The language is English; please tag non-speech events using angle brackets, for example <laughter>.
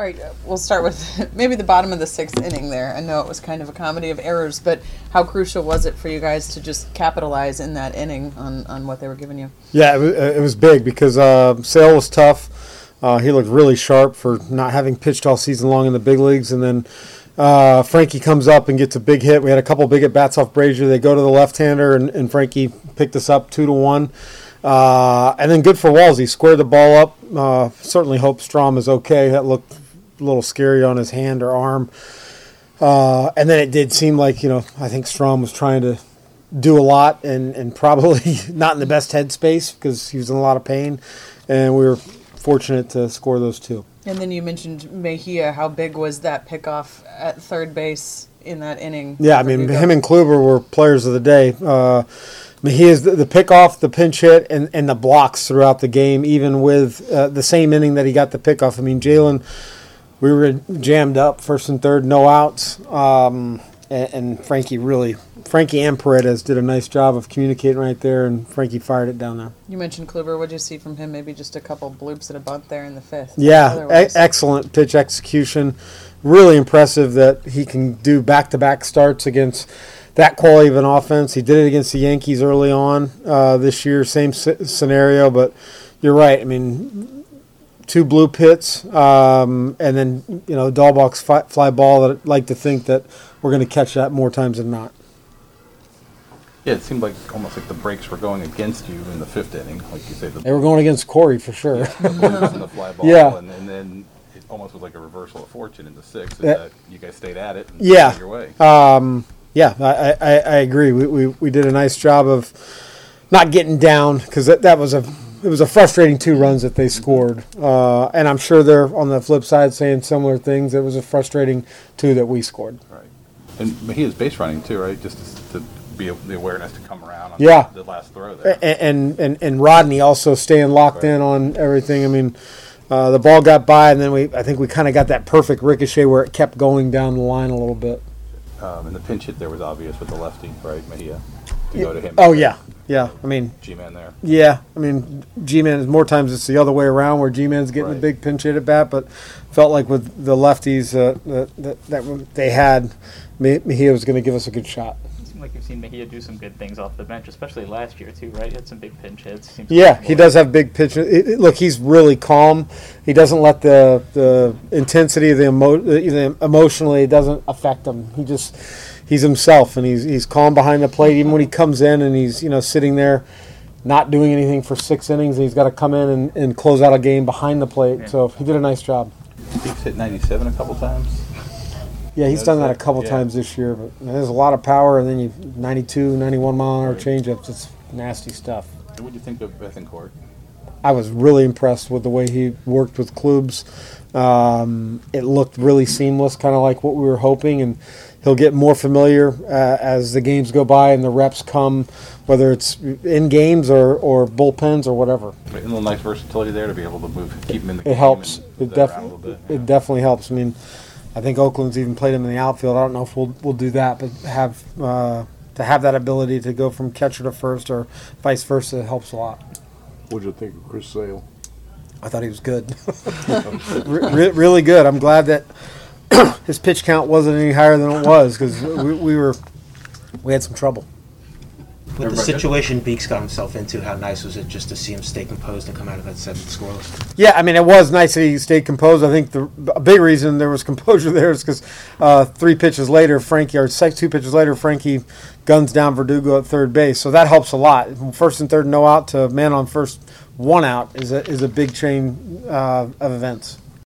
All right, uh, we'll start with <laughs> maybe the bottom of the sixth inning there. I know it was kind of a comedy of errors, but how crucial was it for you guys to just capitalize in that inning on, on what they were giving you? Yeah, it was, it was big because uh, Sale was tough. Uh, he looked really sharp for not having pitched all season long in the big leagues. And then uh, Frankie comes up and gets a big hit. We had a couple big at bats off Brasier. They go to the left hander, and, and Frankie picked us up two to one. Uh, and then good for Walls. He squared the ball up. Uh, certainly hope Strahm is okay. That looked a little scary on his hand or arm. Uh, and then it did seem like, you know, I think Strahm was trying to do a lot and, and probably <laughs> not in the best headspace because he was in a lot of pain. And we were fortunate to score those two. And then you mentioned Mejia. How big was that pickoff at third base in that inning? Yeah, I mean, him and Kluber were players of the day. Uh, Mejia's the, the pickoff, the pinch hit, and, and the blocks throughout the game, even with uh, the same inning that he got the pickoff. I mean, Jalen, we were jammed up first and third, no outs. Um, and, and Frankie really, Frankie and Paredes did a nice job of communicating right there, and Frankie fired it down there. You mentioned Kluber. What did you see from him? Maybe just a couple bloops and a bunt there in the fifth. Yeah, e- excellent pitch execution. Really impressive that he can do back to back starts against that quality of an offense. He did it against the Yankees early on uh, this year, same scenario, but you're right. I mean, two blue pits, um, and then, you know, Dalbec's fly, fly ball that I'd like to think that we're going to catch that more times than not. Yeah, it seemed like almost like the breaks were going against you in the fifth inning, like you say, the They were going against Corey for sure. the the fly <laughs> ball, Yeah. and, and then it almost was like a reversal of fortune in the sixth. Yeah. That you guys stayed at it. And Yeah. your way. Um, yeah, I, I, I agree. We, we, we did a nice job of not getting down because that, that was a it was a frustrating two runs that they scored, uh, and I'm sure they're on the flip side saying similar things. It was a frustrating two that we scored. right. And Mejia's base running too, right? Just to, to be a, the awareness to come around on Yeah. the, the last throw there. And and and Rodney also staying locked Right. in on everything. I mean, uh, the ball got by, and then we I think we kind of got that perfect ricochet where it kept going down the line a little bit. Um, and the pinch hit there was obvious with the lefty, right, Mejia, to go to him. Oh yeah, yeah. I mean, Ji-Man there. Yeah, I mean, Ji-Man is more times it's the other way around where Ji-Man's getting the Right. big pinch hit at bat, but felt like with the lefties uh, that, that that they had, Me- Mejia was going to give us a good shot. It seemed like you've seen Mejia do some good things off the bench, especially last year too, right? He had some big pinch hits. Seems Yeah, he does have big pinch. It, it- look, he's really calm. He doesn't let the the intensity, of the emo, the emotionally, it doesn't affect him. He just he's himself, and he's he's calm behind the plate. Even when he comes in and he's you know sitting there, not doing anything for six innings, and he's got to come in and, and close out a game behind the plate. Yeah. So he did a nice job. He's hit 97 a couple times. Yeah, he's done that a couple Yeah. times this year, but there's a lot of power, and then you 92, 91 mile an hour changeups. It's nasty stuff. And what do you think of Bethancourt? I was really impressed with the way he worked with Klubs. Um, it looked really seamless, kind of like what we were hoping, and he'll get more familiar uh, as the games go by and the reps come, whether it's in games or, or bullpens or whatever. A little nice versatility there to be able to move, keep him in the It helps. It move that around definitely little it definitely helps. I mean, I think Oakland's even played him in the outfield. I don't know if we'll we'll do that, but have uh, to have that ability to go from catcher to first or vice versa helps a lot. What'd you think of Chris Sale? I thought he was good. <laughs> Re- really good. I'm glad that <clears throat> his pitch count wasn't any higher than it was because we, we were we had some trouble. With the Everybody good? situation Beeks got himself into, how nice was it just to see him stay composed and come out of that seventh scoreless? Yeah, I mean it was nice that he stayed composed. I think the a big reason there was <laughs> composure there is because uh, three pitches later, Frankie or sec- two pitches later, Frankie guns down Verdugo at third base, so that helps a lot. First and third, no out to man on first, one out is a is a big chain uh, of events.